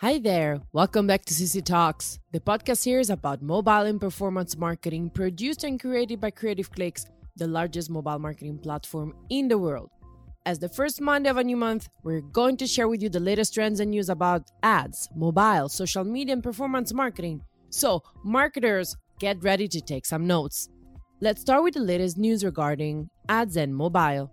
Hi there, welcome back to CC Talks. The podcast here is about mobile and performance marketing, produced and created by Creative Clicks, the largest mobile marketing platform in the world. As the first Monday of a new month, we're going to share with you the latest trends and news about ads, mobile, social media, and performance marketing. So, marketers, get ready to take some notes. Let's start with the latest news regarding ads and mobile.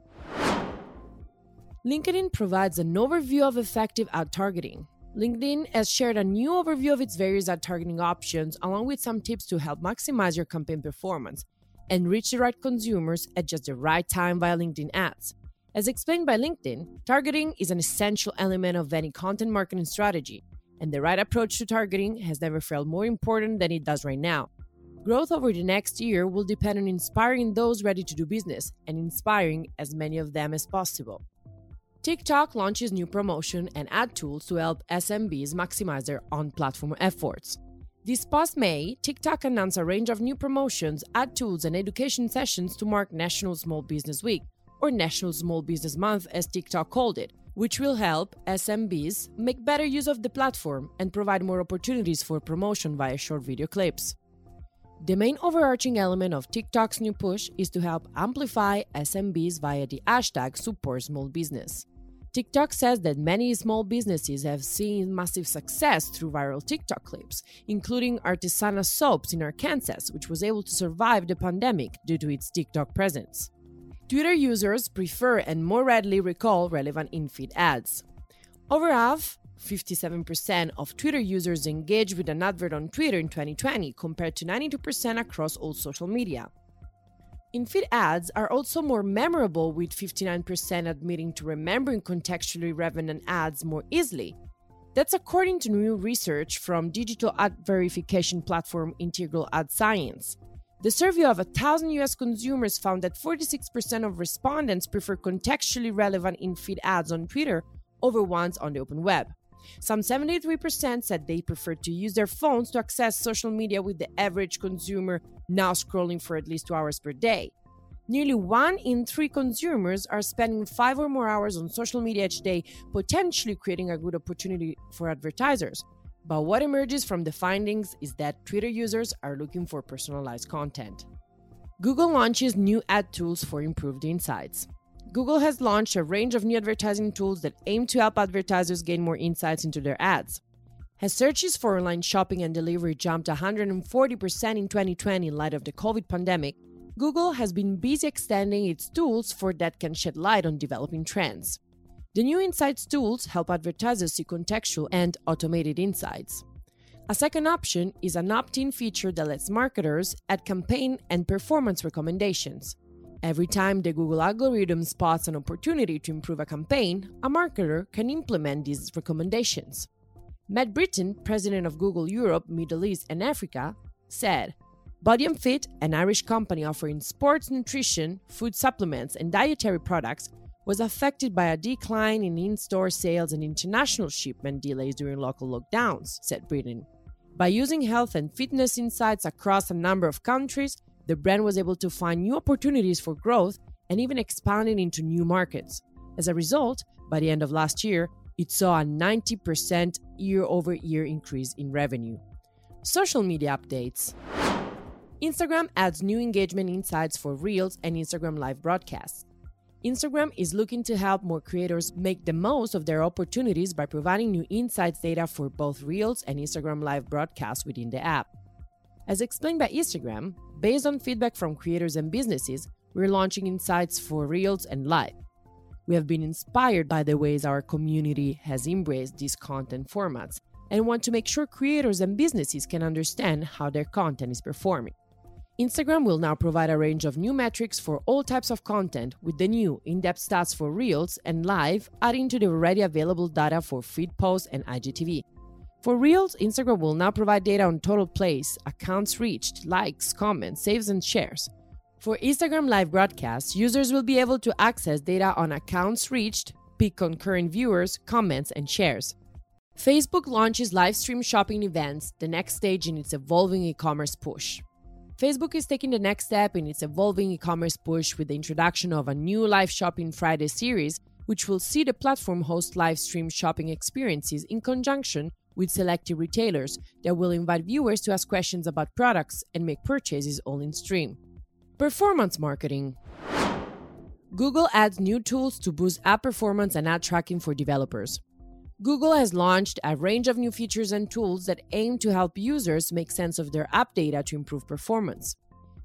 LinkedIn provides an overview of effective ad targeting. LinkedIn has shared a new overview of its various ad targeting options, along with some tips to help maximize your campaign performance and reach the right consumers at just the right time via LinkedIn ads. As explained by LinkedIn, targeting is an essential element of any content marketing strategy, and the right approach to targeting has never felt more important than it does right now. Growth over the next year will depend on inspiring those ready to do business and inspiring as many of them as possible. TikTok launches new promotion and ad tools to help SMBs maximize their on platform efforts. This past May, TikTok announced a range of new promotions, ad tools, and education sessions to mark National Small Business Week, or National Small Business Month as TikTok called it, which will help SMBs make better use of the platform and provide more opportunities for promotion via short video clips. The main overarching element of TikTok's new push is to help amplify SMBs via the hashtag support small business. TikTok says that many small businesses have seen massive success through viral TikTok clips, including Artisana Soaps in Arkansas, which was able to survive the pandemic due to its TikTok presence. Twitter users prefer and more readily recall relevant in feed ads. Over half, 57% of Twitter users engaged with an advert on Twitter in 2020, compared to 92% across all social media. In-feed ads are also more memorable, with 59% admitting to remembering contextually relevant ads more easily. That's according to new research from digital ad verification platform Integral Ad Science. The survey of 1,000 US consumers found that 46% of respondents prefer contextually relevant in feed ads on Twitter over ones on the open web. Some 73% said they prefer to use their phones to access social media, with the average consumer now scrolling for at least two hours per day. Nearly one in three consumers are spending five or more hours on social media each day, potentially creating a good opportunity for advertisers. But what emerges from the findings is that Twitter users are looking for personalized content. Google launches new ad tools for improved insights. Google has launched a range of new advertising tools that aim to help advertisers gain more insights into their ads. As searches for online shopping and delivery jumped 140% in 2020 in light of the COVID pandemic, Google has been busy extending its tools for that can shed light on developing trends. The new Insights tools help advertisers see contextual and automated insights. A second option is an opt in feature that lets marketers add campaign and performance recommendations. Every time the Google algorithm spots an opportunity to improve a campaign, a marketer can implement these recommendations. Matt Brittin, president of Google Europe, Middle East, and Africa, said Body and Fit, an Irish company offering sports nutrition, food supplements, and dietary products, was affected by a decline in in store sales and international shipment delays during local lockdowns, said Brittin. By using health and fitness insights across a number of countries, the brand was able to find new opportunities for growth and even expanding into new markets. As a result, by the end of last year, it saw a 90% year over year increase in revenue. Social media updates Instagram adds new engagement insights for Reels and Instagram Live broadcasts. Instagram is looking to help more creators make the most of their opportunities by providing new insights data for both Reels and Instagram Live broadcasts within the app. As explained by Instagram, based on feedback from creators and businesses, we're launching insights for Reels and Live. We have been inspired by the ways our community has embraced these content formats and want to make sure creators and businesses can understand how their content is performing. Instagram will now provide a range of new metrics for all types of content with the new in depth stats for Reels and Live, adding to the already available data for feed posts and IGTV. For Reels, Instagram will now provide data on total plays, accounts reached, likes, comments, saves, and shares. For Instagram live broadcasts, users will be able to access data on accounts reached, peak concurrent viewers, comments, and shares. Facebook launches live stream shopping events, the next stage in its evolving e commerce push. Facebook is taking the next step in its evolving e commerce push with the introduction of a new Live Shopping Friday series, which will see the platform host live stream shopping experiences in conjunction with selected retailers that will invite viewers to ask questions about products and make purchases all in stream. Performance marketing. Google adds new tools to boost app performance and ad tracking for developers. Google has launched a range of new features and tools that aim to help users make sense of their app data to improve performance.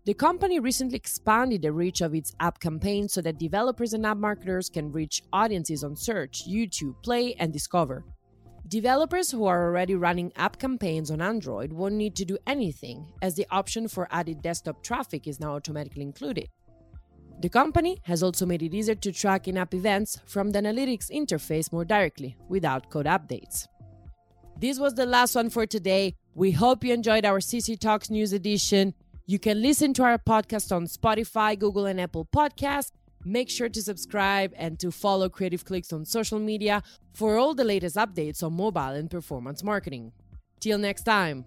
The company recently expanded the reach of its app campaign so that developers and app marketers can reach audiences on Search, YouTube, Play, and Discover. Developers who are already running app campaigns on Android won't need to do anything, as the option for added desktop traffic is now automatically included. The company has also made it easier to track in app events from the analytics interface more directly without code updates. This was the last one for today. We hope you enjoyed our CC Talks News edition. You can listen to our podcast on Spotify, Google, and Apple Podcasts. Make sure to subscribe and to follow Creative Clicks on social media for all the latest updates on mobile and performance marketing. Till next time.